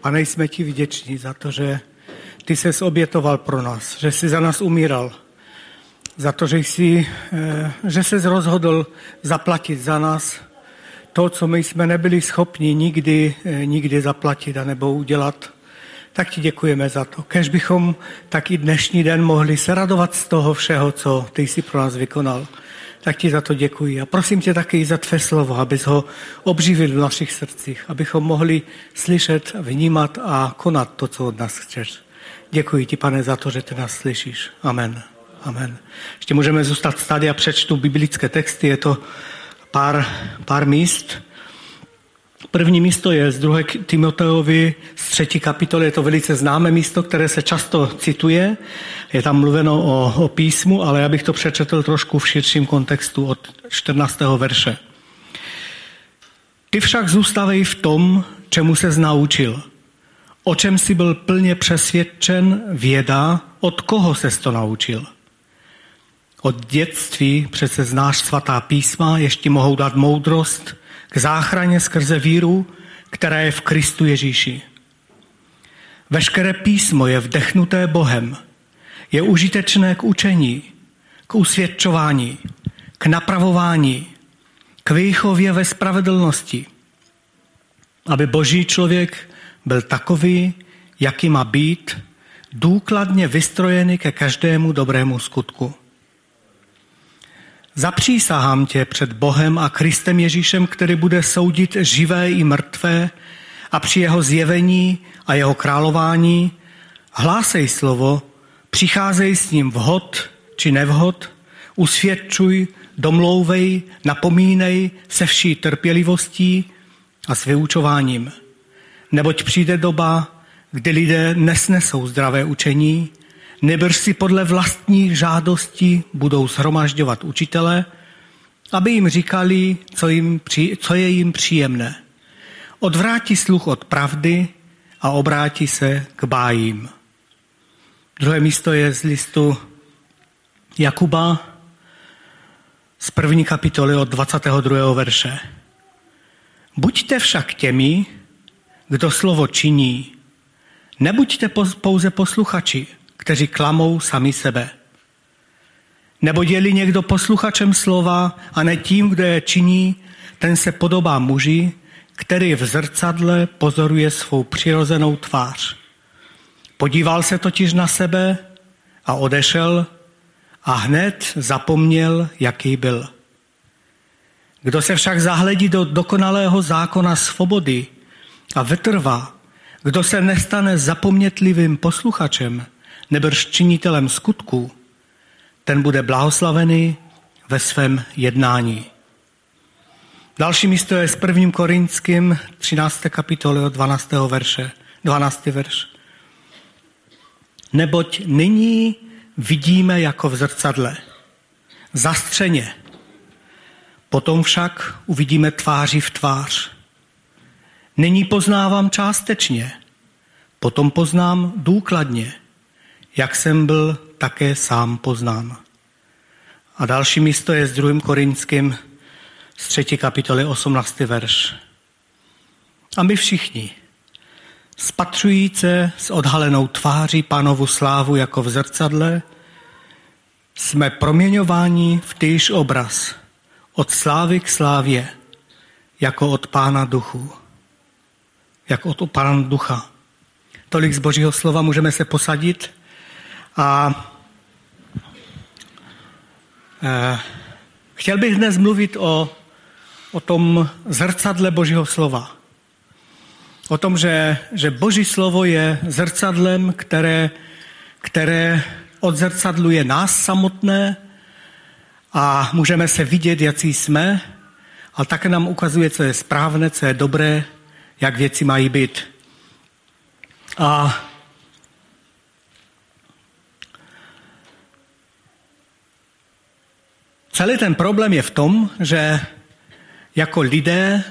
Pane, jsme ti vděční za to, že ty se obětoval pro nás, že jsi za nás umíral, za to, že jsi, eh, že se rozhodl zaplatit za nás to, co my jsme nebyli schopni nikdy, eh, nikdy zaplatit a nebo udělat. Tak ti děkujeme za to. Kež bychom taky dnešní den mohli se radovat z toho všeho, co ty jsi pro nás vykonal. Tak ti za to děkuji. A prosím tě taky za tvé slovo, abys ho obživil v našich srdcích, abychom mohli slyšet, vnímat a konat to, co od nás chceš. Děkuji ti, pane, za to, že ty nás slyšíš. Amen. Amen. Ještě můžeme zůstat tady a přečtu biblické texty. Je to pár, pár míst. První místo je z 2. Timoteovi z třetí kapitoly. Je to velice známé místo, které se často cituje. Je tam mluveno o, o písmu, ale já bych to přečetl trošku v širším kontextu od 14. verše. Ty však zůstavej v tom, čemu se naučil. O čem jsi byl plně přesvědčen, věda, od koho se to naučil – od dětství přece znáš svatá písma, ještě mohou dát moudrost k záchraně skrze víru, která je v Kristu Ježíši. Veškeré písmo je vdechnuté Bohem, je užitečné k učení, k usvědčování, k napravování, k výchově ve spravedlnosti, aby boží člověk byl takový, jaký má být, důkladně vystrojený ke každému dobrému skutku. Zapřísahám tě před Bohem a Kristem Ježíšem, který bude soudit živé i mrtvé a při jeho zjevení a jeho králování hlásej slovo, přicházej s ním vhod či nevhod, usvědčuj, domlouvej, napomínej se vší trpělivostí a s vyučováním. Neboť přijde doba, kdy lidé nesnesou zdravé učení, nebrž si podle vlastních žádostí budou shromažďovat učitele, aby jim říkali, co, jim, co je jim příjemné. Odvrátí sluch od pravdy a obrátí se k bájím. Druhé místo je z listu Jakuba z první kapitoly od 22. verše. Buďte však těmi, kdo slovo činí. Nebuďte pouze posluchači, kteří klamou sami sebe. Nebo dělí někdo posluchačem slova a ne tím, kdo je činí, ten se podobá muži, který v zrcadle pozoruje svou přirozenou tvář. Podíval se totiž na sebe a odešel a hned zapomněl, jaký byl. Kdo se však zahledí do dokonalého zákona svobody a vytrvá, kdo se nestane zapomnětlivým posluchačem, nebrž činitelem skutků, ten bude blahoslavený ve svém jednání. Další místo je s prvním Korinským 13. kapitoly od 12. verše. 12. verš. Neboť nyní vidíme jako v zrcadle, zastřeně. Potom však uvidíme tváři v tvář. Nyní poznávám částečně, potom poznám důkladně – jak jsem byl také sám poznán. A další místo je s 2. Korinským z 3. kapitoly 18. verš. A my všichni, spatřujíce s odhalenou tváří pánovu slávu jako v zrcadle, jsme proměňováni v týž obraz, od slávy k slávě, jako od pána duchu, jako od pána ducha. Tolik z božího slova můžeme se posadit a e, chtěl bych dnes mluvit o, o tom zrcadle Božího slova. O tom, že, že Boží slovo je zrcadlem, které, které odzrcadluje nás samotné a můžeme se vidět, jaký jsme, ale také nám ukazuje, co je správné, co je dobré, jak věci mají být. A Celý ten problém je v tom, že jako lidé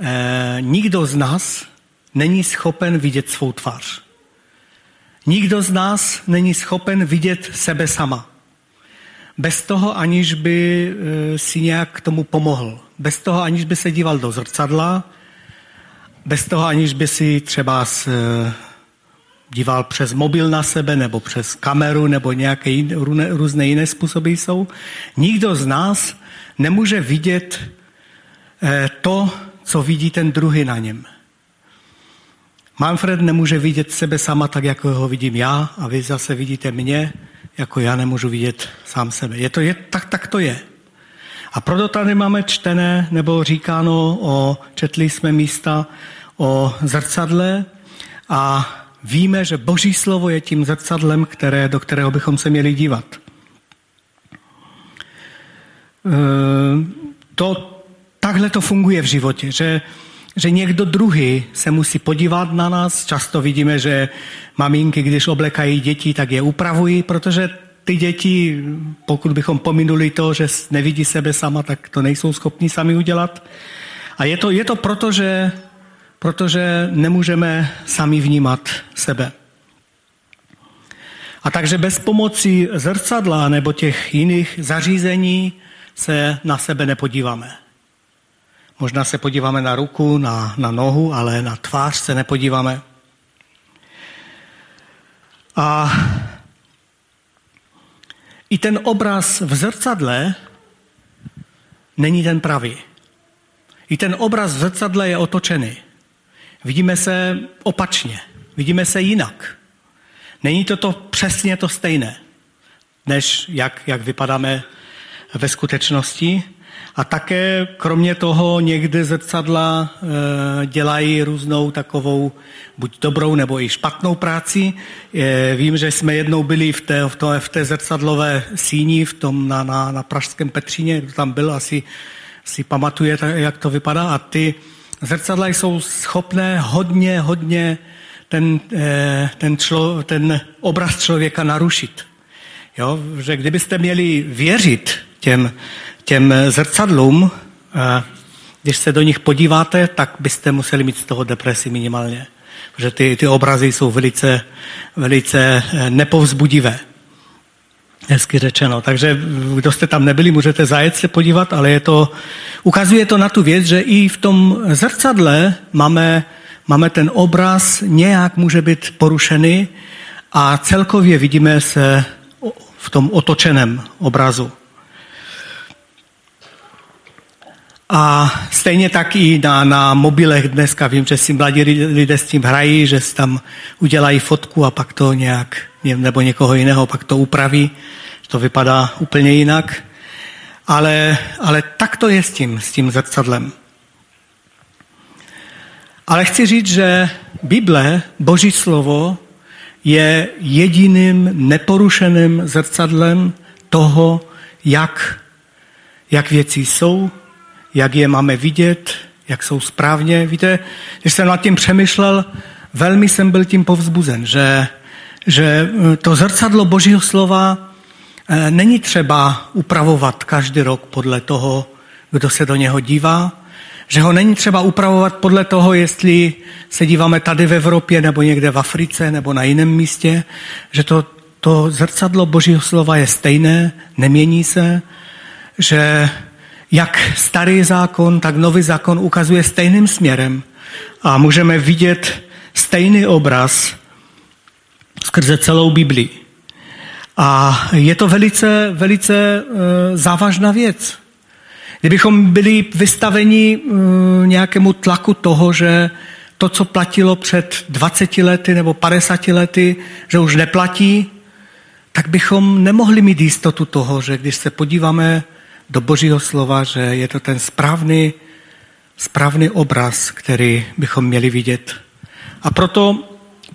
eh, nikdo z nás není schopen vidět svou tvář. Nikdo z nás není schopen vidět sebe sama. Bez toho, aniž by eh, si nějak k tomu pomohl. Bez toho, aniž by se díval do zrcadla bez toho, aniž by si třeba s, díval přes mobil na sebe nebo přes kameru nebo nějaké jiné, různé jiné způsoby jsou. Nikdo z nás nemůže vidět eh, to, co vidí ten druhý na něm. Manfred nemůže vidět sebe sama tak, jako ho vidím já a vy zase vidíte mě, jako já nemůžu vidět sám sebe. Je to, je, tak, tak to je. A proto tady máme čtené, nebo říkáno, o, četli jsme místa o zrcadle a víme, že Boží slovo je tím zrcadlem, které, do kterého bychom se měli dívat. E, to, takhle to funguje v životě, že, že někdo druhý se musí podívat na nás. Často vidíme, že maminky, když oblekají děti, tak je upravují, protože ty děti, pokud bychom pominuli to, že nevidí sebe sama, tak to nejsou schopni sami udělat. A je to, je to proto, že protože nemůžeme sami vnímat sebe. A takže bez pomoci zrcadla nebo těch jiných zařízení se na sebe nepodíváme. Možná se podíváme na ruku, na, na nohu, ale na tvář se nepodíváme. A i ten obraz v zrcadle není ten pravý. I ten obraz v zrcadle je otočený. Vidíme se opačně, vidíme se jinak. Není to to přesně to stejné, než jak, jak vypadáme ve skutečnosti. A také kromě toho někdy zrcadla e, dělají různou takovou buď dobrou nebo i špatnou práci. E, vím, že jsme jednou byli v té, v, to, v té zrcadlové síni v tom na, na, na Pražském Petříně, kdo tam byl, asi si pamatuje, jak to vypadá. A ty Zrcadla jsou schopné hodně, hodně ten, eh, ten, člo, ten obraz člověka narušit. Jo? Že kdybyste měli věřit těm, těm zrcadlům, když se do nich podíváte, tak byste museli mít z toho depresi minimálně. Protože ty, ty obrazy jsou velice, velice eh, nepovzbudivé. Hezky řečeno. Takže kdo jste tam nebyli, můžete zajet se podívat, ale je to, ukazuje to na tu věc, že i v tom zrcadle máme, máme ten obraz, nějak může být porušený a celkově vidíme se v tom otočeném obrazu. A stejně tak i na, na mobilech dneska vím, že si mladí lidé s tím hrají, že si tam udělají fotku a pak to nějak, nebo někoho jiného, pak to upraví. To vypadá úplně jinak. Ale, ale tak to je s tím, s tím zrcadlem. Ale chci říct, že Bible, Boží slovo, je jediným neporušeným zrcadlem toho, jak, jak věci jsou, jak je máme vidět, jak jsou správně. Víte, když jsem nad tím přemýšlel, velmi jsem byl tím povzbuzen, že, že to zrcadlo Božího slova eh, není třeba upravovat každý rok podle toho, kdo se do něho dívá, že ho není třeba upravovat podle toho, jestli se díváme tady v Evropě nebo někde v Africe nebo na jiném místě, že to, to zrcadlo Božího slova je stejné, nemění se, že jak starý zákon, tak nový zákon ukazuje stejným směrem a můžeme vidět stejný obraz skrze celou Biblii. A je to velice, velice e, závažná věc. Kdybychom byli vystaveni e, nějakému tlaku toho, že to, co platilo před 20 lety nebo 50 lety, že už neplatí, tak bychom nemohli mít jistotu toho, že když se podíváme do Božího slova, že je to ten správný, správný obraz, který bychom měli vidět. A proto,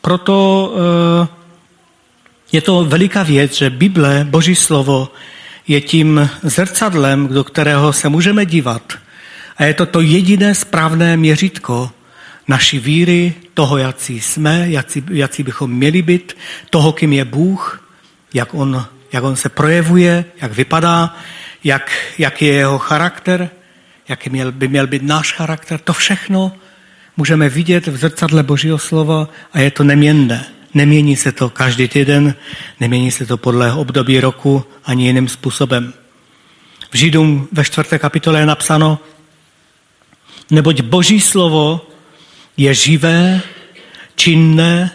proto eh, je to veliká věc, že Bible, Boží slovo, je tím zrcadlem, do kterého se můžeme dívat. A je to to jediné správné měřítko naší víry, toho, jaký jsme, jaký, jaký bychom měli být, toho, kým je Bůh, jak on, jak on se projevuje, jak vypadá, jak, jak je jeho charakter, jaký měl, by měl být náš charakter. To všechno můžeme vidět v zrcadle Božího slova a je to neměnné. Nemění se to každý týden, nemění se to podle období roku ani jiným způsobem. V Židům ve čtvrté kapitole je napsáno, neboť Boží slovo je živé, činné,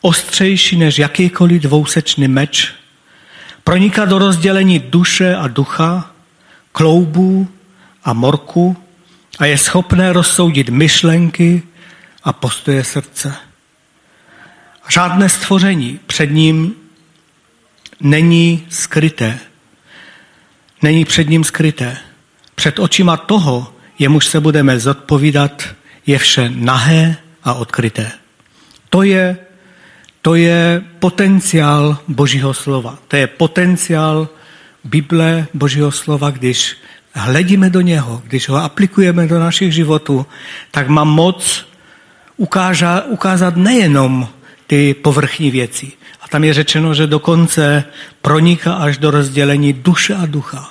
ostřejší než jakýkoliv dvousečný meč, proniká do rozdělení duše a ducha, kloubů a morku a je schopné rozsoudit myšlenky a postoje srdce. Žádné stvoření před ním není skryté. Není před ním skryté. Před očima toho, jemuž se budeme zodpovídat, je vše nahé a odkryté. To je, to je potenciál Božího slova. To je potenciál Bible Božího slova, když hledíme do něho, když ho aplikujeme do našich životů, tak má moc ukáža, ukázat nejenom ty povrchní věci. A tam je řečeno, že dokonce proniká až do rozdělení duše a ducha.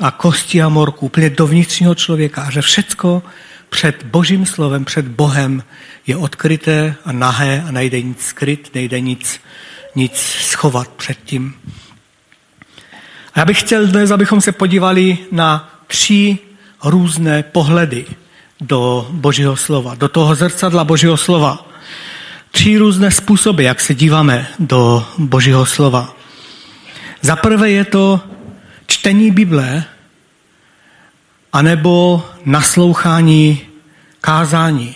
A kosti a morku, úplně do vnitřního člověka. A že všecko před Božím slovem, před Bohem je odkryté a nahé a nejde nic skryt, nejde nic, nic schovat před tím. A já bych chtěl dnes, abychom se podívali na tři různé pohledy do Božího slova, do toho zrcadla Božího slova. Tři různé způsoby, jak se díváme do Božího slova. Za prvé je to čtení Bible, anebo naslouchání kázání.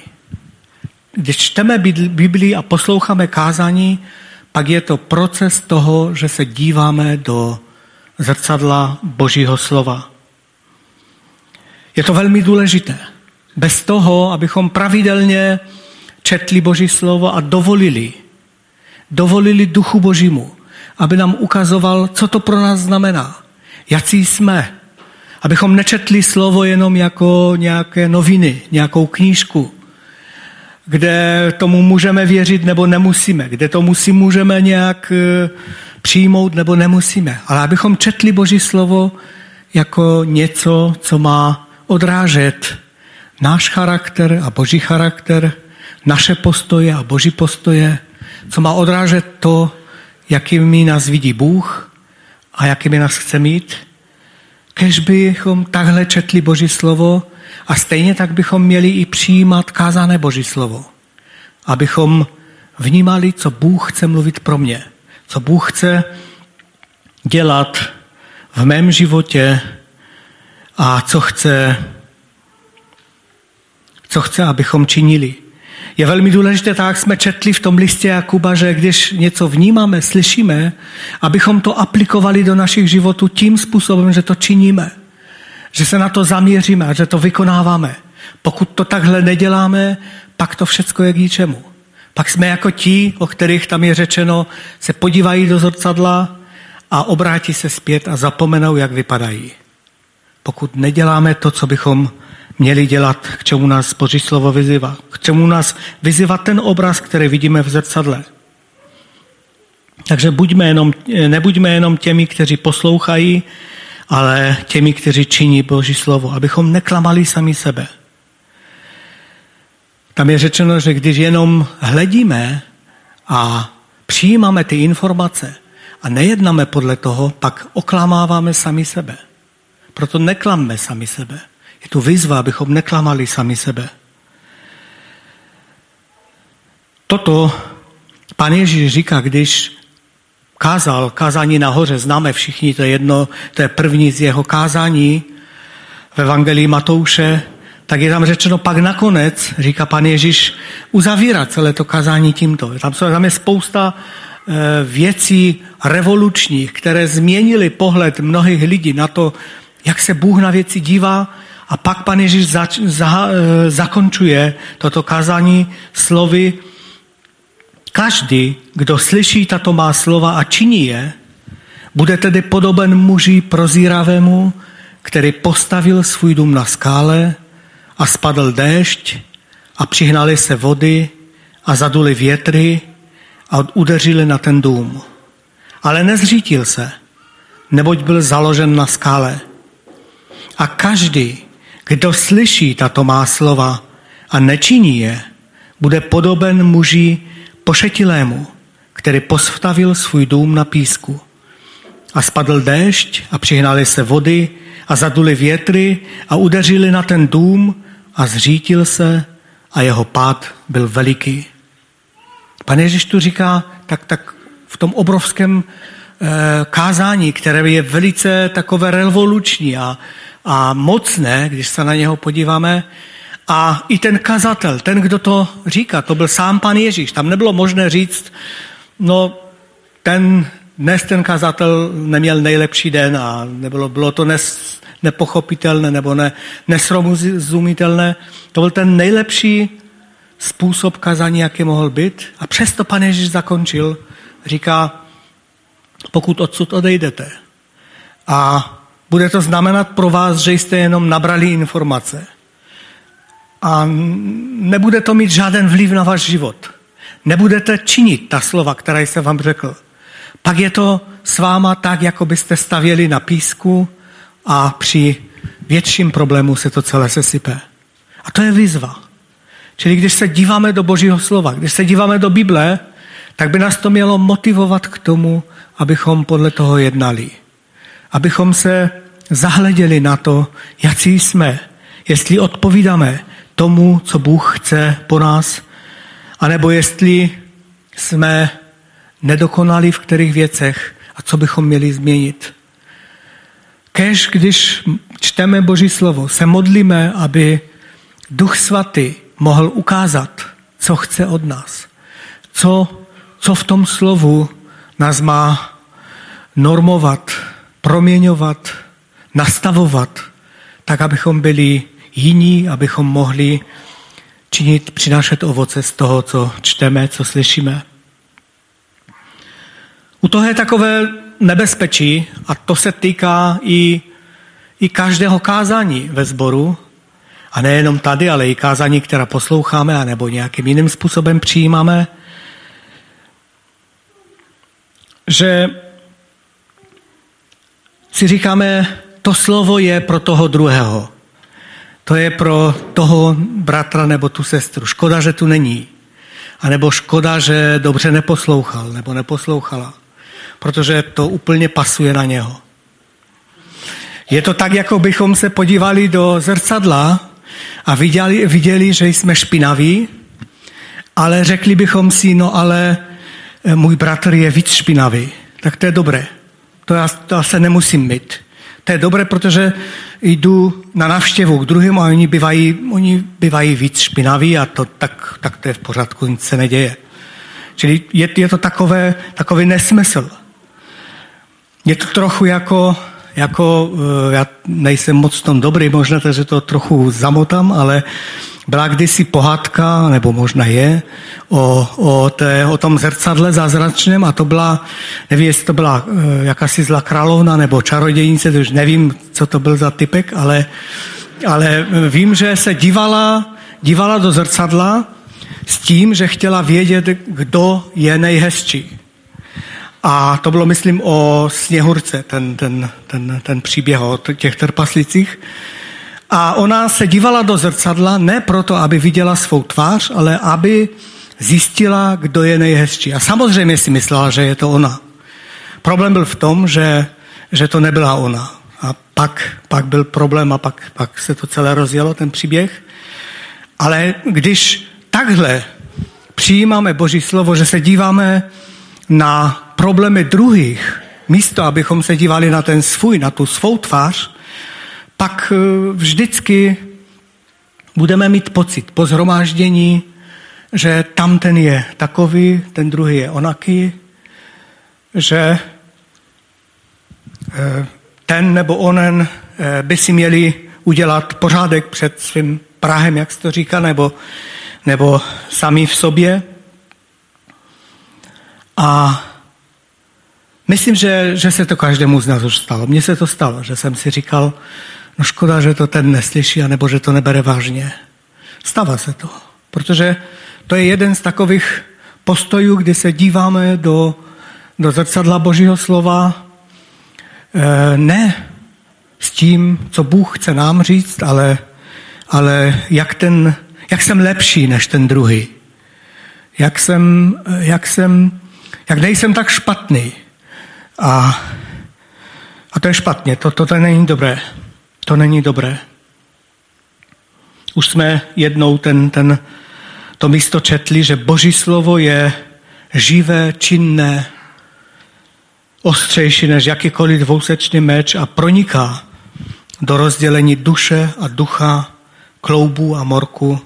Když čteme Biblii a posloucháme kázání, pak je to proces toho, že se díváme do zrcadla Božího slova. Je to velmi důležité. Bez toho, abychom pravidelně četli Boží slovo a dovolili, dovolili Duchu Božímu, aby nám ukazoval, co to pro nás znamená, jaký jsme, abychom nečetli slovo jenom jako nějaké noviny, nějakou knížku, kde tomu můžeme věřit nebo nemusíme, kde tomu si můžeme nějak eh, přijmout nebo nemusíme, ale abychom četli Boží slovo jako něco, co má odrážet náš charakter a Boží charakter, naše postoje a Boží postoje, co má odrážet to, jakými nás vidí Bůh a jakými nás chce mít. Kež bychom takhle četli Boží slovo a stejně tak bychom měli i přijímat kázané Boží slovo. Abychom vnímali, co Bůh chce mluvit pro mě co Bůh chce dělat v mém životě a co chce, co chce, abychom činili. Je velmi důležité, tak jak jsme četli v tom listě Jakuba, že když něco vnímáme, slyšíme, abychom to aplikovali do našich životů tím způsobem, že to činíme. Že se na to zaměříme a že to vykonáváme. Pokud to takhle neděláme, pak to všecko je k ničemu. Pak jsme jako ti, o kterých tam je řečeno, se podívají do zrcadla a obrátí se zpět a zapomenou, jak vypadají. Pokud neděláme to, co bychom měli dělat, k čemu nás Boží slovo vyzývá, k čemu nás vyzývá ten obraz, který vidíme v zrcadle. Takže buďme jenom, nebuďme jenom těmi, kteří poslouchají, ale těmi, kteří činí Boží slovo, abychom neklamali sami sebe. Tam je řečeno, že když jenom hledíme a přijímáme ty informace a nejednáme podle toho, pak oklamáváme sami sebe. Proto neklamme sami sebe. Je tu výzva, abychom neklamali sami sebe. Toto pan Ježíš říká, když kázal kázání nahoře, známe všichni, to je jedno, to je první z jeho kázání v Evangelii Matouše, tak je tam řečeno pak nakonec, říká pan Ježíš, uzavírá celé to kazání tímto. Tam, jsou, tam je spousta e, věcí revolučních, které změnily pohled mnohých lidí na to, jak se Bůh na věci dívá a pak pan Ježíš za, za, e, zakončuje toto kázání slovy Každý, kdo slyší tato má slova a činí je, bude tedy podoben muži prozíravému, který postavil svůj dům na skále a spadl déšť a přihnali se vody a zaduli větry a udeřili na ten dům. Ale nezřítil se, neboť byl založen na skále. A každý, kdo slyší tato má slova a nečiní je, bude podoben muži pošetilému, který postavil svůj dům na písku. A spadl déšť a přihnali se vody a zaduli větry a udeřili na ten dům a zřítil se a jeho pád byl veliký. Pan Ježíš tu říká, tak, tak v tom obrovském e, kázání, které je velice takové revoluční a, a mocné, když se na něho podíváme, a i ten kazatel, ten, kdo to říká, to byl sám pan Ježíš. Tam nebylo možné říct, no ten, dnes ten kazatel neměl nejlepší den a nebylo, bylo to nes, nepochopitelné nebo ne, nesrozumitelné. To byl ten nejlepší způsob kazání, jaký mohl být. A přesto pan Ježíš zakončil, říká, pokud odsud odejdete a bude to znamenat pro vás, že jste jenom nabrali informace a nebude to mít žádný vliv na váš život. Nebudete činit ta slova, která jsem vám řekl. Pak je to s váma tak, jako byste stavěli na písku a při větším problému se to celé sesype. A to je výzva. Čili když se díváme do Božího slova, když se díváme do Bible, tak by nás to mělo motivovat k tomu, abychom podle toho jednali. Abychom se zahleděli na to, jaký jsme, jestli odpovídáme tomu, co Bůh chce po nás, anebo jestli jsme nedokonali v kterých věcech a co bychom měli změnit. Kež, když čteme Boží slovo, se modlíme, aby Duch Svatý mohl ukázat, co chce od nás. Co, co v tom slovu nás má normovat, proměňovat, nastavovat, tak abychom byli jiní, abychom mohli činit, přinášet ovoce z toho, co čteme, co slyšíme. U toho je takové nebezpečí, a to se týká i, i každého kázání ve sboru, a nejenom tady, ale i kázání, která posloucháme, anebo nějakým jiným způsobem přijímáme, že si říkáme, to slovo je pro toho druhého. To je pro toho bratra nebo tu sestru. Škoda, že tu není. A nebo škoda, že dobře neposlouchal nebo neposlouchala. Protože to úplně pasuje na něho. Je to tak, jako bychom se podívali do zrcadla a viděli, viděli že jsme špinaví, ale řekli bychom si, no ale eh, můj bratr je víc špinavý. Tak to je dobré. To já, to já se nemusím mít. To je dobré, protože jdu na návštěvu k druhým a oni bývají, oni bývají víc špinaví a to, tak, tak to je v pořádku, nic se neděje. Čili je, je to takové, takový nesmysl. Je to trochu jako, jako, eh, já nejsem moc v tom dobrý, možná, že to trochu zamotám, ale byla kdysi pohádka, nebo možná je, o, o, té, o tom zrcadle zázračném a to byla, nevím, jestli to byla e, jakási zlá královna nebo čarodějnice, to už nevím, co to byl za typek, ale, ale vím, že se dívala, dívala do zrcadla s tím, že chtěla vědět, kdo je nejhezčí. A to bylo, myslím, o Sněhurce, ten, ten, ten, ten příběh o těch trpaslicích. A ona se dívala do zrcadla ne proto, aby viděla svou tvář, ale aby zjistila, kdo je nejhezčí. A samozřejmě si myslela, že je to ona. Problém byl v tom, že, že to nebyla ona. A pak, pak byl problém a pak, pak se to celé rozjelo, ten příběh. Ale když takhle přijímáme Boží slovo, že se díváme na problémy druhých, místo abychom se dívali na ten svůj, na tu svou tvář, pak eh, vždycky budeme mít pocit po zhromáždění, že tam ten je takový, ten druhý je onaký, že eh, ten nebo onen eh, by si měli udělat pořádek před svým Prahem, jak se to říká, nebo, nebo sami v sobě. A myslím, že, že se to každému z nás už stalo. Mně se to stalo, že jsem si říkal, no škoda, že to ten neslyší, anebo že to nebere vážně. Stává se to, protože to je jeden z takových postojů, kdy se díváme do, do zrcadla Božího slova, e, ne s tím, co Bůh chce nám říct, ale, ale jak, ten, jak jsem lepší než ten druhý. Jak jsem, jak jsem, jak nejsem tak špatný. A, a to je špatně, to, to, to není dobré. To není dobré. Už jsme jednou ten, ten, to místo četli, že Boží slovo je živé, činné, ostřejší než jakýkoliv dvousečný meč a proniká do rozdělení duše a ducha, kloubů a morku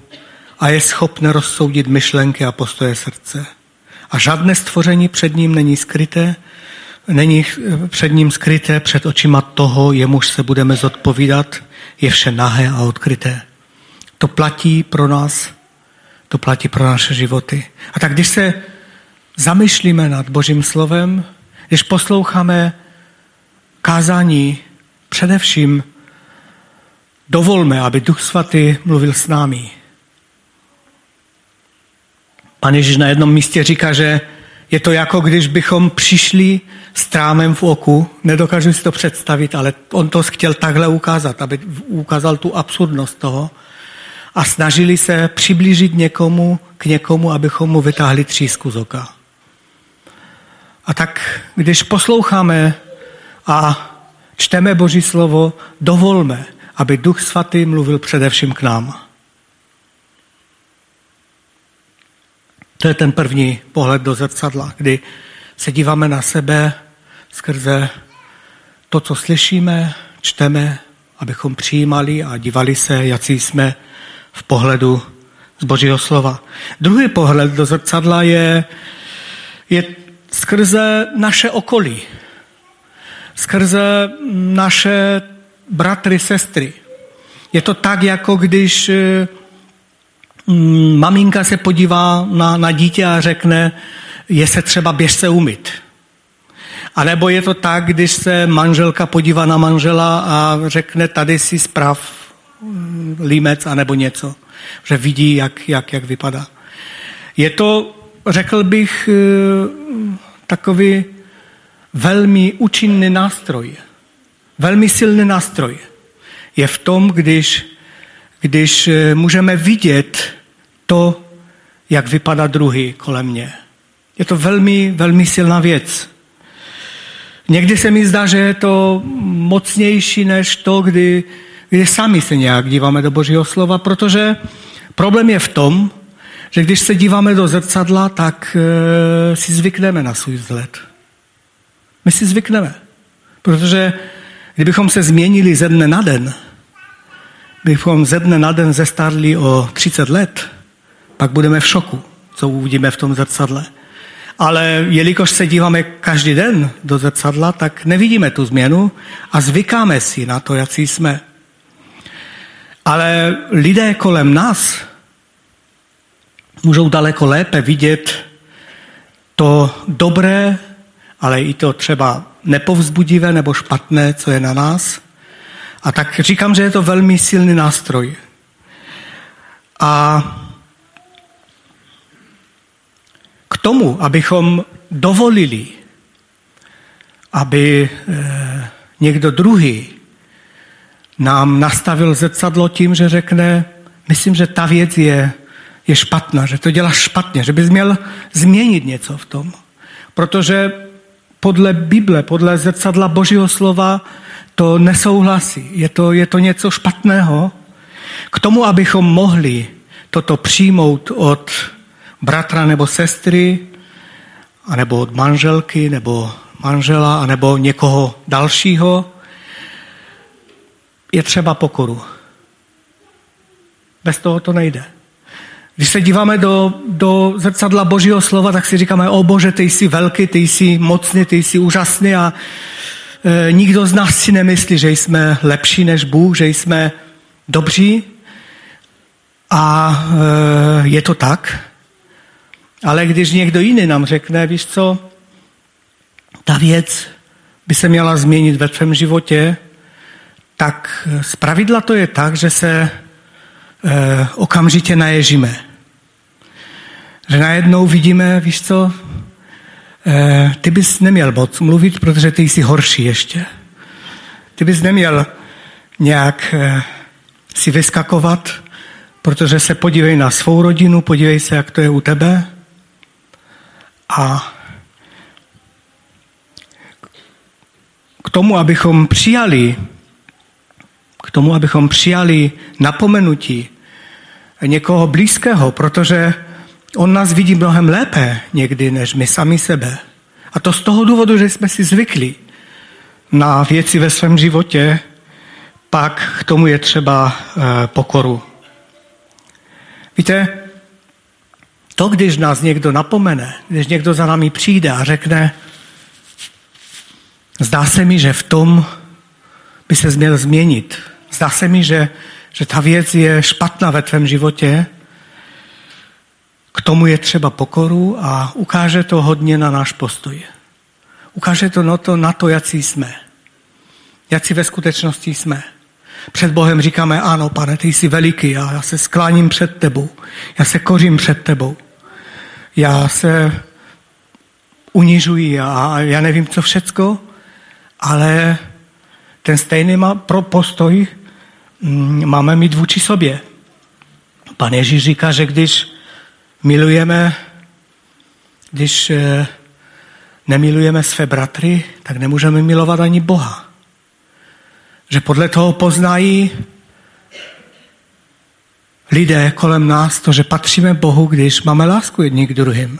a je schopné rozsoudit myšlenky a postoje srdce. A žádné stvoření před ním není skryté, není před ním skryté před očima toho, jemuž se budeme zodpovídat, je vše nahé a odkryté. To platí pro nás, to platí pro naše životy. A tak když se zamýšlíme nad Božím slovem, když posloucháme kázání, především dovolme, aby Duch Svatý mluvil s námi. Pan Ježíš na jednom místě říká, že je to jako když bychom přišli s trámem v oku, nedokážu si to představit, ale on to chtěl takhle ukázat, aby ukázal tu absurdnost toho a snažili se přiblížit někomu k někomu, abychom mu vytáhli třísku z oka. A tak, když posloucháme a čteme Boží slovo, dovolme, aby Duch Svatý mluvil především k nám. To je ten první pohled do zrcadla, kdy se díváme na sebe skrze to, co slyšíme, čteme, abychom přijímali a dívali se, jaký jsme v pohledu z Božího slova. Druhý pohled do zrcadla je, je skrze naše okolí, skrze naše bratry, sestry. Je to tak, jako když Mm, maminka se podívá na, na dítě a řekne, je se třeba běž se umyt. A nebo je to tak, když se manželka podívá na manžela a řekne, tady si zprav mm, límec anebo něco, že vidí, jak, jak, jak vypadá. Je to, řekl bych, eh, takový velmi účinný nástroj, velmi silný nástroj. Je v tom, když, když eh, můžeme vidět to, jak vypadá druhý kolem mě. Je to velmi, velmi silná věc. Někdy se mi zdá, že je to mocnější než to, kdy, kdy sami se nějak díváme do Božího slova, protože problém je v tom, že když se díváme do zrcadla, tak e, si zvykneme na svůj vzhled. My si zvykneme. Protože kdybychom se změnili ze dne na den, bychom ze dne na den zestarli o 30 let, pak budeme v šoku, co uvidíme v tom zrcadle. Ale jelikož se díváme každý den do zrcadla, tak nevidíme tu změnu a zvykáme si na to, jak jsme. Ale lidé kolem nás můžou daleko lépe vidět to dobré, ale i to třeba nepovzbudivé nebo špatné, co je na nás. A tak říkám, že je to velmi silný nástroj. A k tomu, abychom dovolili, aby eh, někdo druhý nám nastavil zrcadlo tím, že řekne, myslím, že ta věc je, je špatná, že to děláš špatně, že bys měl změnit něco v tom. Protože podle Bible, podle zrcadla Božího slova to nesouhlasí. Je to, je to něco špatného. K tomu, abychom mohli toto přijmout od bratra nebo sestry, anebo od manželky, nebo manžela, anebo někoho dalšího, je třeba pokoru. Bez toho to nejde. Když se díváme do, do zrcadla Božího slova, tak si říkáme, o Bože, ty jsi velký, ty jsi mocný, ty jsi úžasný a e, nikdo z nás si nemyslí, že jsme lepší než Bůh, že jsme dobří. A e, je to tak. Ale když někdo jiný nám řekne, víš co, ta věc by se měla změnit ve tvém životě, tak z pravidla to je tak, že se e, okamžitě naježíme. Že najednou vidíme, víš co, e, ty bys neměl moc mluvit, protože ty jsi horší ještě. Ty bys neměl nějak e, si vyskakovat, protože se podívej na svou rodinu, podívej se, jak to je u tebe. A k tomu, abychom přijali, k tomu, abychom přijali napomenutí někoho blízkého, protože on nás vidí mnohem lépe někdy, než my sami sebe. A to z toho důvodu, že jsme si zvykli na věci ve svém životě, pak k tomu je třeba eh, pokoru. Víte, to, když nás někdo napomene, když někdo za námi přijde a řekne, zdá se mi, že v tom by se měl změnit. Zdá se mi, že, že ta věc je špatná ve tvém životě. K tomu je třeba pokoru a ukáže to hodně na náš postoj. Ukáže to na to, na to jaký jsme. Jaký ve skutečnosti jsme. Před Bohem říkáme, ano, pane, ty jsi veliký a já se skláním před tebou. Já se kořím před tebou. Já se unižuji a já nevím, co všecko, ale ten stejný pro postoj mm, máme mít vůči sobě. Pan Ježíš říká, že když milujeme, když eh, nemilujeme své bratry, tak nemůžeme milovat ani Boha. Že podle toho poznají lidé kolem nás to, že patříme Bohu, když máme lásku jedni k druhým.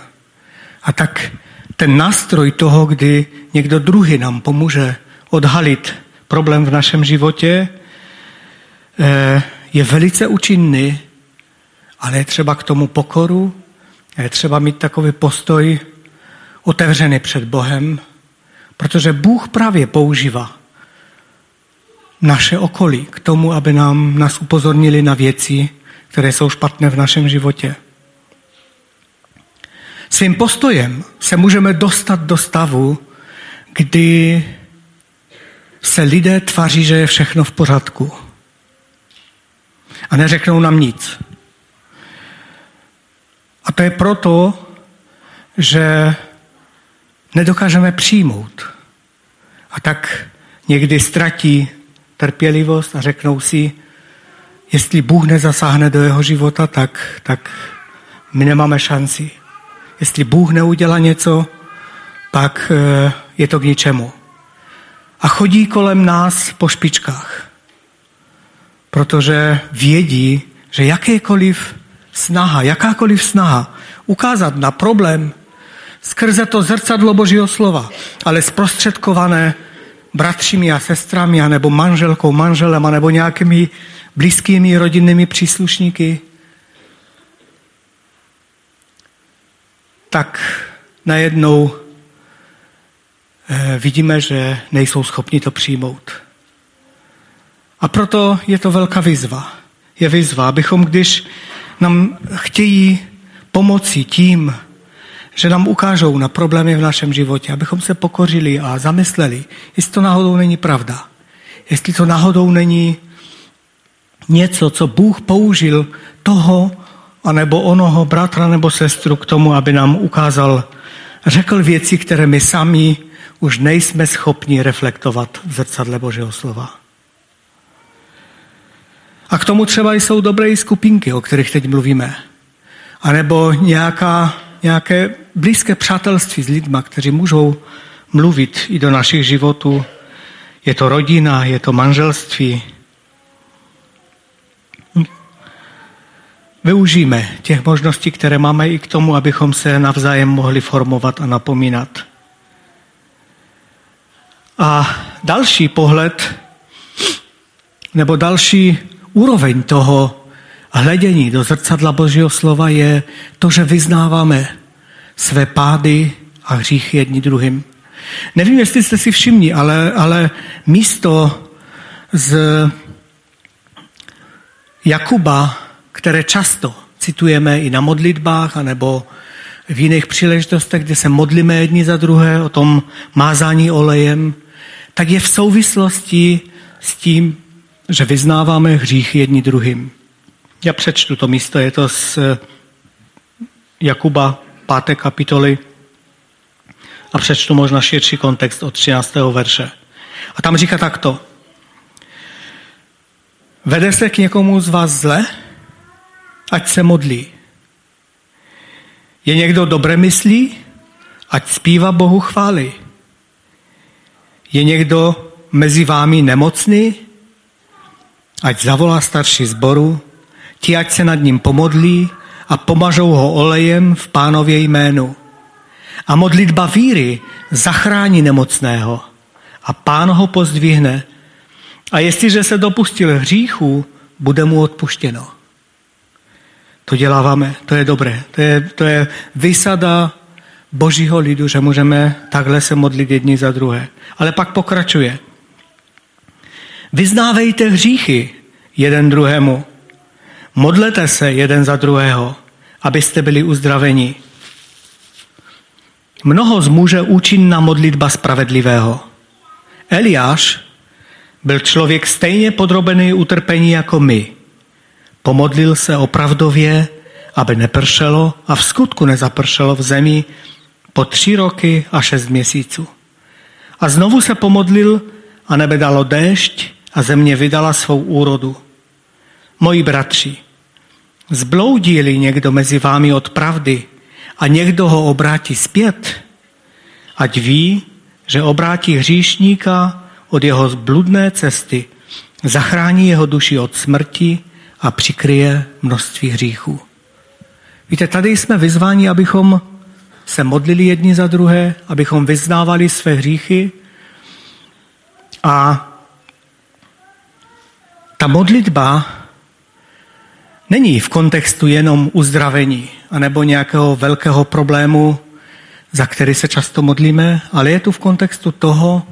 A tak ten nástroj toho, kdy někdo druhý nám pomůže odhalit problém v našem životě, eh, je velice účinný, ale je třeba k tomu pokoru, je třeba mít takový postoj otevřený před Bohem, protože Bůh právě používá naše okolí k tomu, aby nám nás upozornili na věci, které jsou špatné v našem životě. Svým postojem se můžeme dostat do stavu, kdy se lidé tváří, že je všechno v pořádku. A neřeknou nám nic. A to je proto, že nedokážeme přijmout. A tak někdy ztratí trpělivost a řeknou si, jestli Bůh nezasáhne do jeho života, tak, tak my nemáme šanci. Jestli Bůh neudělá něco, pak eh, je to k ničemu. A chodí kolem nás po špičkách, protože vědí, že jakékoliv snaha, jakákoliv snaha ukázat na problém skrze to zrcadlo Božího slova, ale zprostředkované bratřími a sestrami, nebo manželkou, manželem, nebo nějakými blízkými rodinnými příslušníky, tak najednou eh, vidíme, že nejsou schopni to přijmout. A proto je to velká výzva. Je výzva, abychom, když nám chtějí pomoci tím, že nám ukážou na problémy v našem životě, abychom se pokořili a zamysleli, jestli to náhodou není pravda. Jestli to náhodou není něco, co Bůh použil toho, anebo onoho bratra nebo sestru k tomu, aby nám ukázal, řekl věci, které my sami už nejsme schopni reflektovat v zrcadle Božího slova. A k tomu třeba jsou dobré skupinky, o kterých teď mluvíme. A nebo nějaká, nějaké blízké přátelství s lidmi, kteří můžou mluvit i do našich životů. Je to rodina, je to manželství, využijeme těch možností, které máme i k tomu, abychom se navzájem mohli formovat a napomínat. A další pohled, nebo další úroveň toho hledění do zrcadla Božího slova je to, že vyznáváme své pády a hříchy jedni druhým. Nevím, jestli jste si všimni, ale, ale místo z Jakuba které často citujeme i na modlitbách, anebo v jiných příležitostech, kde se modlíme jedni za druhé o tom mázání olejem, tak je v souvislosti s tím, že vyznáváme hřích jedni druhým. Já přečtu to místo, je to z Jakuba 5. kapitoly a přečtu možná širší kontext od 13. verše. A tam říká takto. Vede se k někomu z vás zle? Ať se modlí. Je někdo dobré myslí? Ať zpívá Bohu chvály. Je někdo mezi vámi nemocný? Ať zavolá starší zboru, Ti, ať se nad ním pomodlí a pomažou ho olejem v pánově jménu. A modlitba víry zachrání nemocného a pán ho pozdvihne. A jestliže se dopustil hříchu, bude mu odpuštěno. To děláváme, to je dobré. To je, to je vysada božího lidu, že můžeme takhle se modlit jedni za druhé. Ale pak pokračuje. Vyznávejte hříchy jeden druhému. Modlete se jeden za druhého, abyste byli uzdraveni. Mnoho zmůže účinná modlitba spravedlivého. Eliáš byl člověk stejně podrobený utrpení jako my. Pomodlil se opravdově, aby nepršelo a v skutku nezapršelo v zemi po tři roky a šest měsíců. A znovu se pomodlil a nebe dalo déšť a země vydala svou úrodu. Moji bratři, zbloudí někdo mezi vámi od pravdy a někdo ho obrátí zpět, ať ví, že obrátí hříšníka od jeho bludné cesty, zachrání jeho duši od smrti a přikryje množství hříchů. Víte, tady jsme vyzváni, abychom se modlili jedni za druhé, abychom vyznávali své hříchy a ta modlitba není v kontextu jenom uzdravení anebo nějakého velkého problému, za který se často modlíme, ale je tu v kontextu toho,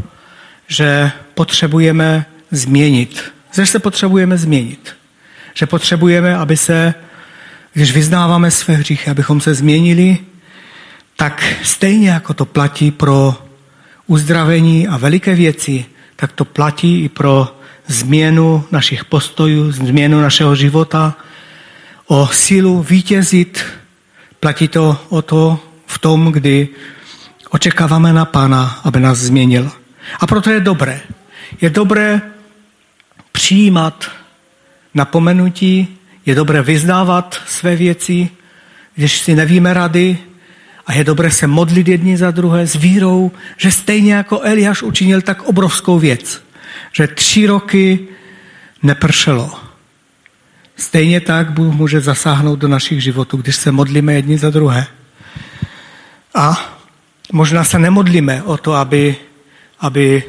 že potřebujeme změnit. Že se potřebujeme změnit. Že potřebujeme, aby se, když vyznáváme své hříchy, abychom se změnili, tak stejně jako to platí pro uzdravení a veliké věci, tak to platí i pro změnu našich postojů, změnu našeho života, o sílu vítězit. Platí to o to v tom, kdy očekáváme na Pána, aby nás změnil. A proto je dobré. Je dobré přijímat napomenutí, je dobré vyznávat své věci, když si nevíme rady, a je dobré se modlit jedni za druhé s vírou, že stejně jako Eliáš učinil tak obrovskou věc, že tři roky nepršelo. Stejně tak Bůh může zasáhnout do našich životů, když se modlíme jedni za druhé. A možná se nemodlíme o to, aby, aby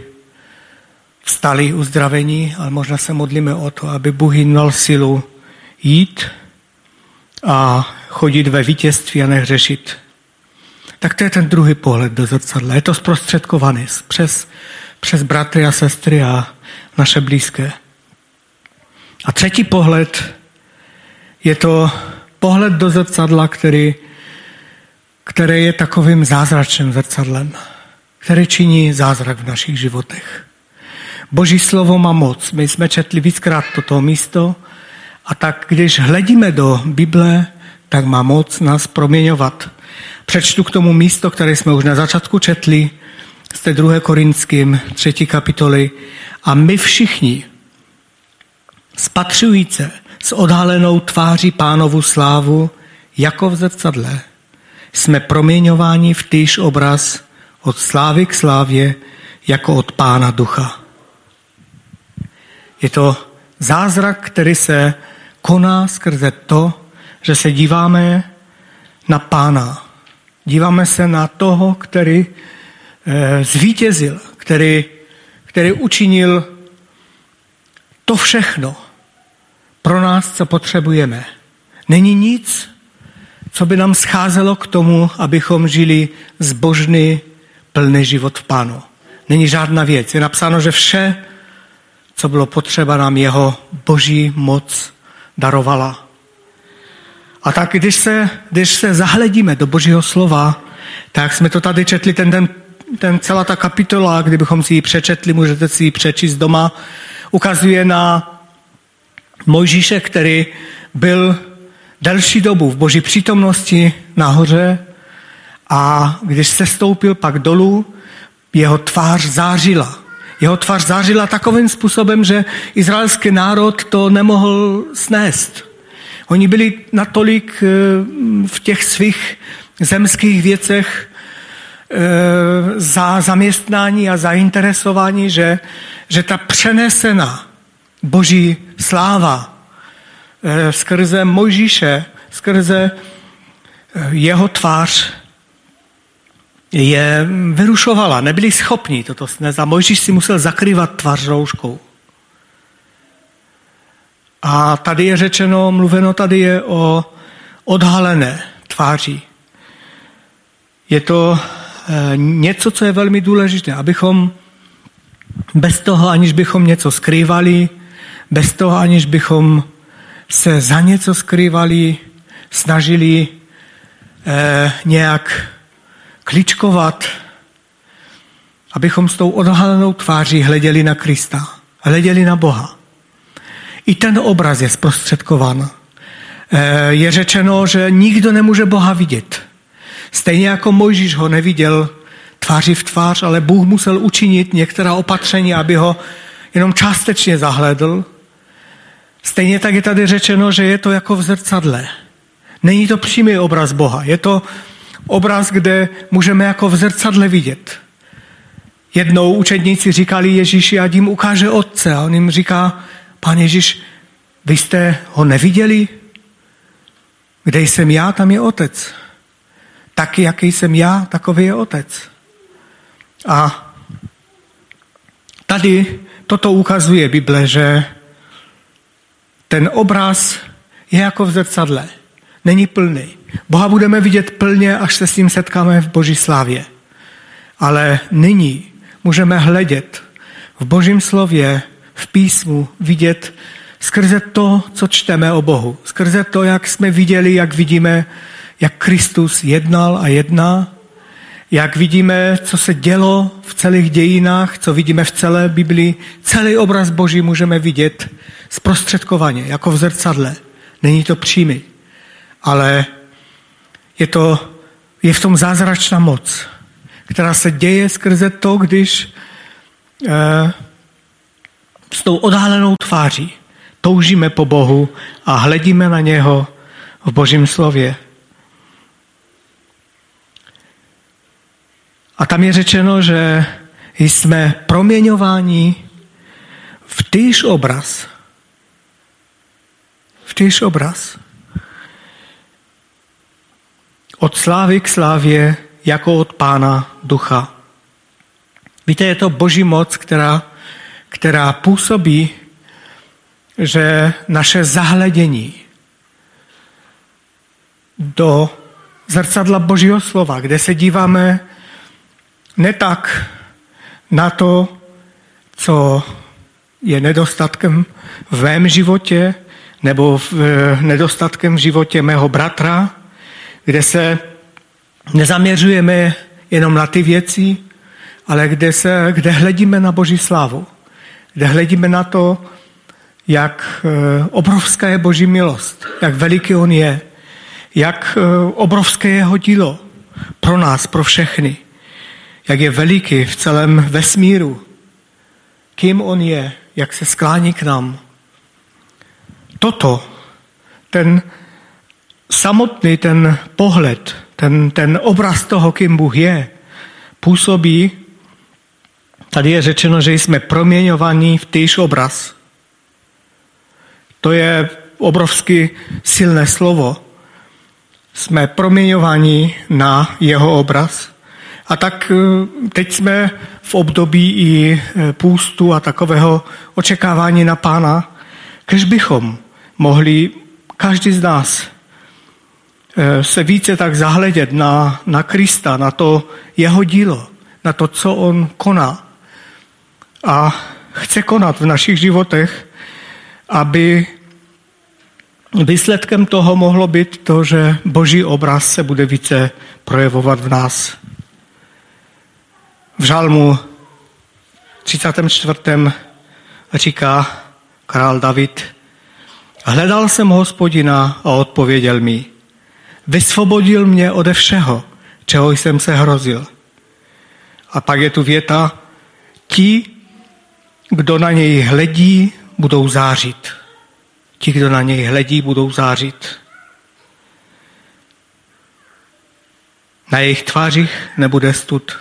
vstali uzdravení, ale možná se modlíme o to, aby Bůh jim dal silu jít a chodit ve vítězství a nehřešit. Tak to je ten druhý pohled do zrcadla. Je to zprostředkovaný přes, přes bratry a sestry a naše blízké. A třetí pohled je to pohled do zrcadla, který, který je takovým zázračným zrcadlem, který činí zázrak v našich životech. Boží slovo má moc. My jsme četli víckrát toto místo a tak, když hledíme do Bible, tak má moc nás proměňovat. Přečtu k tomu místo, které jsme už na začátku četli, z té druhé korinským, třetí kapitoly. A my všichni, spatřujíce s odhalenou tváří pánovu slávu, jako v zrcadle, jsme proměňováni v týž obraz od slávy k slávě, jako od pána ducha. Je to zázrak, který se koná skrze to, že se díváme na pána, Díváme se na toho, který eh, zvítězil, který, který učinil to všechno pro nás, co potřebujeme. Není nic, co by nám scházelo k tomu, abychom žili zbožný, plný život v Pánu. Není žádná věc. Je napsáno, že vše, co bylo potřeba, nám jeho boží moc darovala. A tak když se, když se zahledíme do Božího slova, tak jsme to tady četli, ten, ten, ten celá ta kapitola, kdybychom si ji přečetli, můžete si ji přečíst doma, ukazuje na Mojžíše, který byl delší dobu v boží přítomnosti nahoře a když se stoupil pak dolů, jeho tvář zářila. Jeho tvář zářila takovým způsobem, že izraelský národ to nemohl snést. Oni byli natolik eh, v těch svých zemských věcech eh, za zaměstnání a zainteresování, že, že ta přenesená boží sláva eh, skrze Mojžíše, skrze eh, jeho tvář je vyrušovala. Nebyli schopni toto snést a Mojžíš si musel zakrývat tvář rouškou. A tady je řečeno, mluveno tady je o odhalené tváři. Je to něco, co je velmi důležité, abychom bez toho, aniž bychom něco skrývali, bez toho, aniž bychom se za něco skrývali, snažili eh, nějak kličkovat, abychom s tou odhalenou tváří hleděli na Krista, hleděli na Boha. I ten obraz je zprostředkován. Eh, je řečeno, že nikdo nemůže Boha vidět. Stejně jako Mojžíš ho neviděl tváří v tvář, ale Bůh musel učinit některá opatření, aby ho jenom částečně zahledl. Stejně tak je tady řečeno, že je to jako v zrcadle. Není to přímý obraz Boha, je to obraz, kde můžeme jako v zrcadle vidět. Jednou učedníci říkali Ježíši, ať jim ukáže Otce. A on jim říká, pán Ježíš, vy jste ho neviděli? Kde jsem já, tam je Otec. Taky, jaký jsem já, takový je Otec. A tady toto ukazuje Bible, že ten obraz je jako v zrcadle. Není plný. Boha budeme vidět plně, až se s ním setkáme v Boží slávě. Ale nyní můžeme hledět v Božím slově, v písmu, vidět skrze to, co čteme o Bohu. Skrze to, jak jsme viděli, jak vidíme, jak Kristus jednal a jedná, jak vidíme, co se dělo v celých dějinách, co vidíme v celé Biblii, celý obraz Boží můžeme vidět zprostředkovaně, jako v zrcadle. Není to přímý, ale je, to, je v tom zázračná moc, která se děje skrze to, když eh, s tou odhalenou tváří toužíme po Bohu a hledíme na něho v Božím slově. A tam je řečeno, že jsme proměňováni v týž obraz. V týž obraz. Od slávy k slávě, jako od Pána Ducha. Víte, je to boží moc, která, která působí, že naše zahledění do zrcadla Božího slova, kde se díváme ne tak na to, co je nedostatkem v mém životě nebo v, eh, nedostatkem v životě mého bratra, kde se nezaměřujeme jenom na ty věci, ale kde, se, kde hledíme na Boží slávu, kde hledíme na to, jak eh, obrovská je Boží milost, jak veliký On je, jak eh, obrovské je jeho dílo pro nás, pro všechny. Jak je veliký v celém vesmíru, kým on je, jak se sklání k nám. Toto, ten samotný ten pohled, ten, ten obraz toho, kým Bůh je, působí, tady je řečeno, že jsme proměňovaní v týž obraz. To je obrovsky silné slovo. Jsme proměňovaní na jeho obraz. A tak eh, teď jsme v období i eh, půstu a takového očekávání na pána, kež bychom mohli každý z nás se více tak zahledět na, na Krista, na to jeho dílo, na to, co on koná. A chce konat v našich životech, aby výsledkem toho mohlo být to, že boží obraz se bude více projevovat v nás. V žalmu 34. říká král David, hledal jsem hospodina a odpověděl mi, vysvobodil mě ode všeho, čeho jsem se hrozil. A pak je tu věta, ti, kdo na něj hledí, budou zářit. Ti, kdo na něj hledí, budou zářit. Na jejich tvářích nebude stud.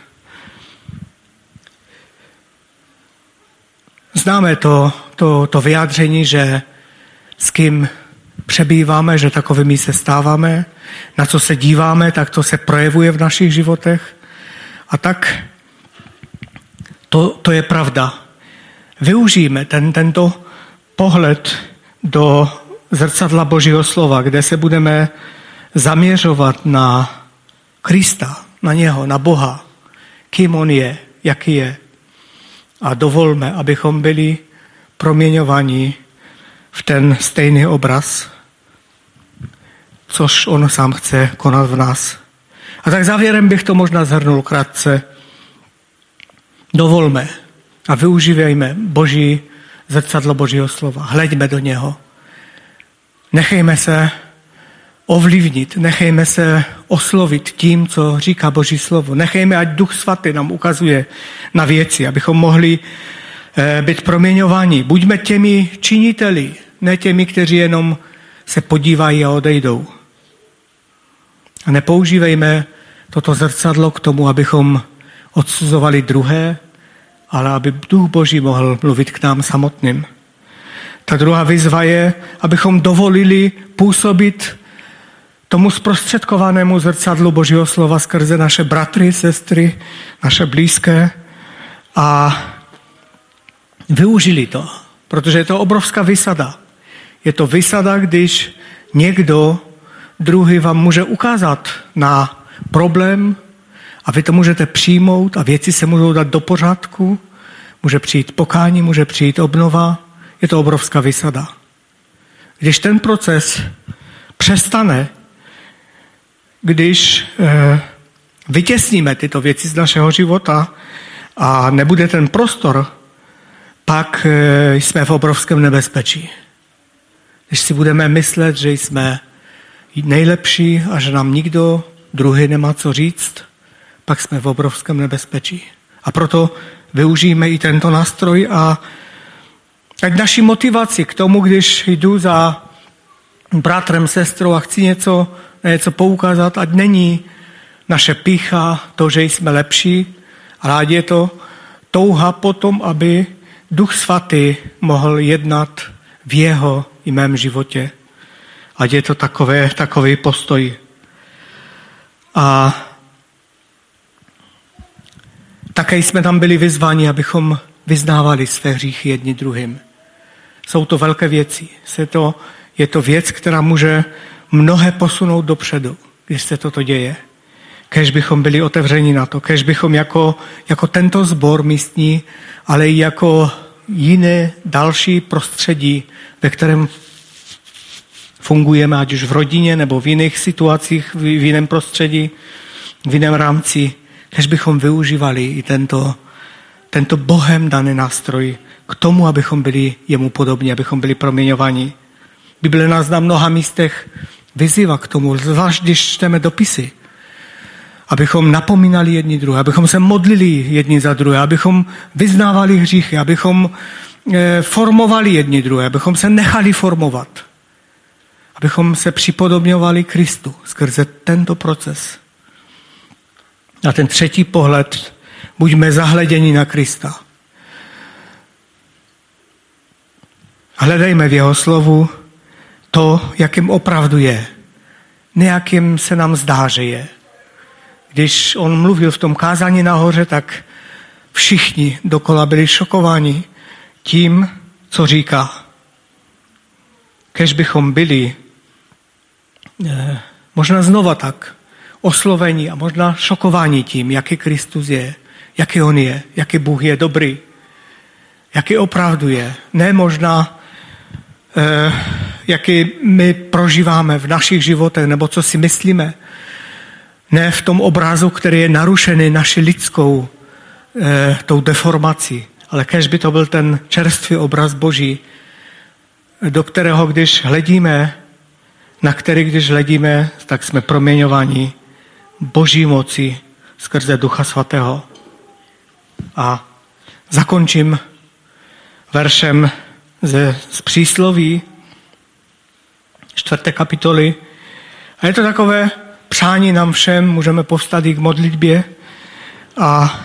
Známe to, to, to vyjádření, že s kým přebýváme, že takovými se stáváme, na co se díváme, tak to se projevuje v našich životech. A tak to, to je pravda. Využijeme ten, tento pohled do zrcadla Božího slova, kde se budeme zaměřovat na Krista, na něho, na Boha, kým on je, jaký je. A dovolme, abychom byli proměňovaní v ten stejný obraz, což on sám chce konat v nás. A tak závěrem bych to možná zhrnul krátce. Dovolme a využívejme Boží zrcadlo Božího slova. Hleďme do něho. Nechejme se ovlivnit, nechejme se oslovit tím, co říká Boží slovo. Nechejme, ať Duch Svatý nám ukazuje na věci, abychom mohli eh, být proměňováni. Buďme těmi činiteli, ne těmi, kteří jenom se podívají a odejdou. A nepoužívejme toto zrcadlo k tomu, abychom odsuzovali druhé, ale aby Duch Boží mohl mluvit k nám samotným. Ta druhá výzva je, abychom dovolili působit tomu zprostředkovanému zrcadlu Božího slova skrze naše bratry, sestry, naše blízké a využili to, protože je to obrovská vysada. Je to vysada, když někdo druhý vám může ukázat na problém a vy to můžete přijmout a věci se můžou dát do pořádku, může přijít pokání, může přijít obnova, je to obrovská vysada. Když ten proces přestane, když eh, vytěsníme tyto věci z našeho života a nebude ten prostor, pak eh, jsme v obrovském nebezpečí. Když si budeme myslet, že jsme nejlepší a že nám nikdo druhý nemá co říct, pak jsme v obrovském nebezpečí. A proto využijeme i tento nástroj a ať naší motivaci k tomu, když jdu za bratrem, sestrou a chci něco, něco poukázat, ať není naše pícha, to, že jsme lepší, ale ať je to touha potom, aby Duch Svatý mohl jednat v jeho i mém životě. Ať je to takové, takový postoj. A také jsme tam byli vyzváni, abychom vyznávali své hříchy jedni druhým. Jsou to velké věci. Je to, je to věc, která může mnohé posunout dopředu, když se toto děje. Kež bychom byli otevřeni na to, kež bychom jako, jako tento sbor místní, ale i jako jiné další prostředí, ve kterém fungujeme, ať už v rodině nebo v jiných situacích, v jiném prostředí, v jiném rámci, kež bychom využívali i tento, tento Bohem daný nástroj k tomu, abychom byli jemu podobní, abychom byli proměňováni. Bible nás na mnoha místech vyzývá k tomu, zvlášť když čteme dopisy, abychom napomínali jedni druhé, abychom se modlili jedni za druhé, abychom vyznávali hříchy, abychom eh, formovali jedni druhé, abychom se nechali formovat, abychom se připodobňovali Kristu skrze tento proces. A ten třetí pohled, buďme zahleděni na Krista. Hledejme v jeho slovu to, jakým opravdu je, nejakým se nám zdá, že je. Když on mluvil v tom kázání nahoře, tak všichni dokola byli šokováni tím, co říká. Kež bychom byli eh, možná znova tak oslovení a možná šokováni tím, jaký Kristus je, jaký on je, jaký Bůh je dobrý, jaký opravdu je. Ne možná, eh, jaký my prožíváme v našich životech, nebo co si myslíme, ne v tom obrazu, který je narušený naši lidskou eh, tou deformací, ale kež by to byl ten čerstvý obraz Boží, do kterého, když hledíme, na který, když hledíme, tak jsme proměňováni Boží moci skrze Ducha Svatého. A zakončím veršem ze, z přísloví čtvrté kapitoly. A je to takové přání nám všem, můžeme povstat i k modlitbě a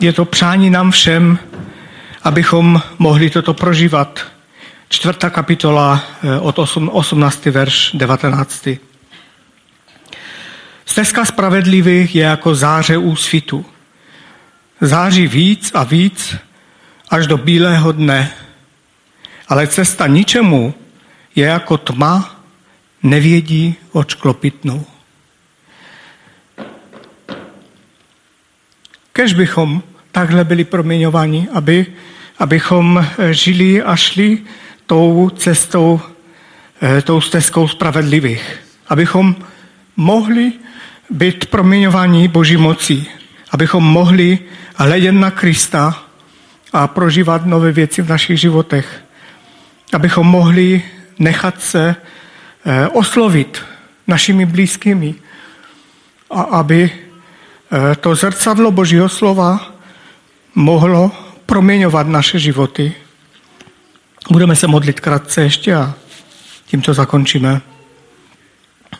je to přání nám všem, abychom mohli toto prožívat. čtvrtá kapitola eh, od 18. verš 19. Stezka spravedlivých je jako záře úsvitu. Září víc a víc až do bílého dne. Ale cesta ničemu je jako tma, nevědí, oč klopitnou. Kež bychom takhle byli proměňováni, aby, abychom žili a šli tou cestou, eh, tou stezkou spravedlivých. Abychom mohli být proměňováni Boží mocí. Abychom mohli hledět na Krista a prožívat nové věci v našich životech. Abychom mohli nechat se eh, oslovit našimi blízkými a aby eh, to zrcadlo Božího slova mohlo proměňovat naše životy. Budeme se modlit krátce ještě a tímto zakončíme.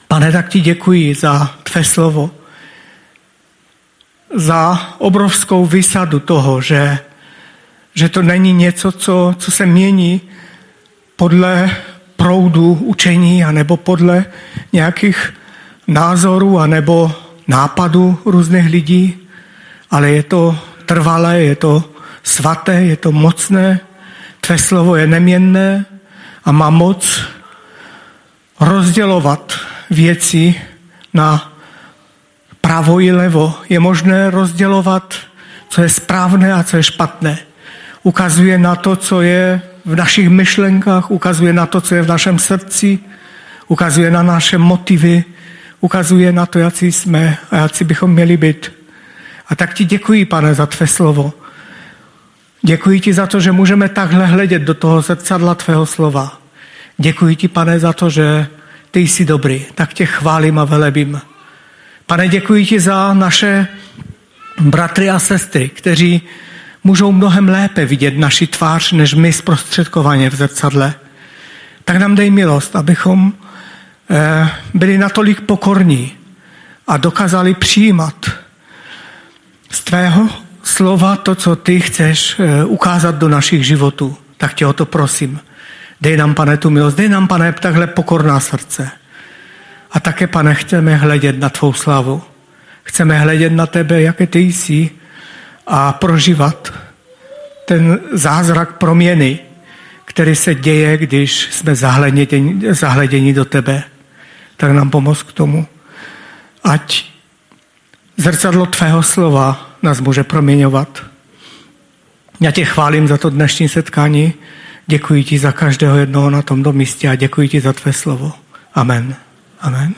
Pane, tak ti děkuji za tvé slovo, za obrovskou vysadu toho, že, že to není něco, co, co se mění podle proudu učení, anebo podle nějakých názorů, anebo nápadů různých lidí, ale je to trvalé, je to svaté, je to mocné, tvé slovo je neměnné a má moc rozdělovat věci na pravo i levo. Je možné rozdělovat, co je správné a co je špatné. Ukazuje na to, co je v našich myšlenkách, ukazuje na to, co je v našem srdci, ukazuje na naše motivy, ukazuje na to, jaký jsme a jaký bychom měli být. A tak ti děkuji, pane, za tvé slovo. Děkuji ti za to, že můžeme takhle hledět do toho zrcadla tvého slova. Děkuji ti, pane, za to, že ty jsi dobrý. Tak tě chválím a velebím. Pane, děkuji ti za naše bratry a sestry, kteří můžou mnohem lépe vidět naši tvář, než my zprostředkovaně v zrcadle. Tak nám dej milost, abychom byli natolik pokorní a dokázali přijímat z tvého slova to, co ty chceš eh, ukázat do našich životů. Tak tě o to prosím. Dej nám, pane, tu milost, dej nám, pane, takhle pokorná srdce. A také, pane, chceme hledět na tvou slavu. Chceme hledět na tebe, jaké ty jsi a prožívat ten zázrak proměny, který se děje, když jsme zahleděni, zahleděni do tebe. Tak nám pomoz k tomu. Ať zrcadlo tvého slova nás může proměňovat. Já tě chválím za to dnešní setkání. Děkuji ti za každého jednoho na tomto místě a děkuji ti za tvé slovo. Amen. Amen.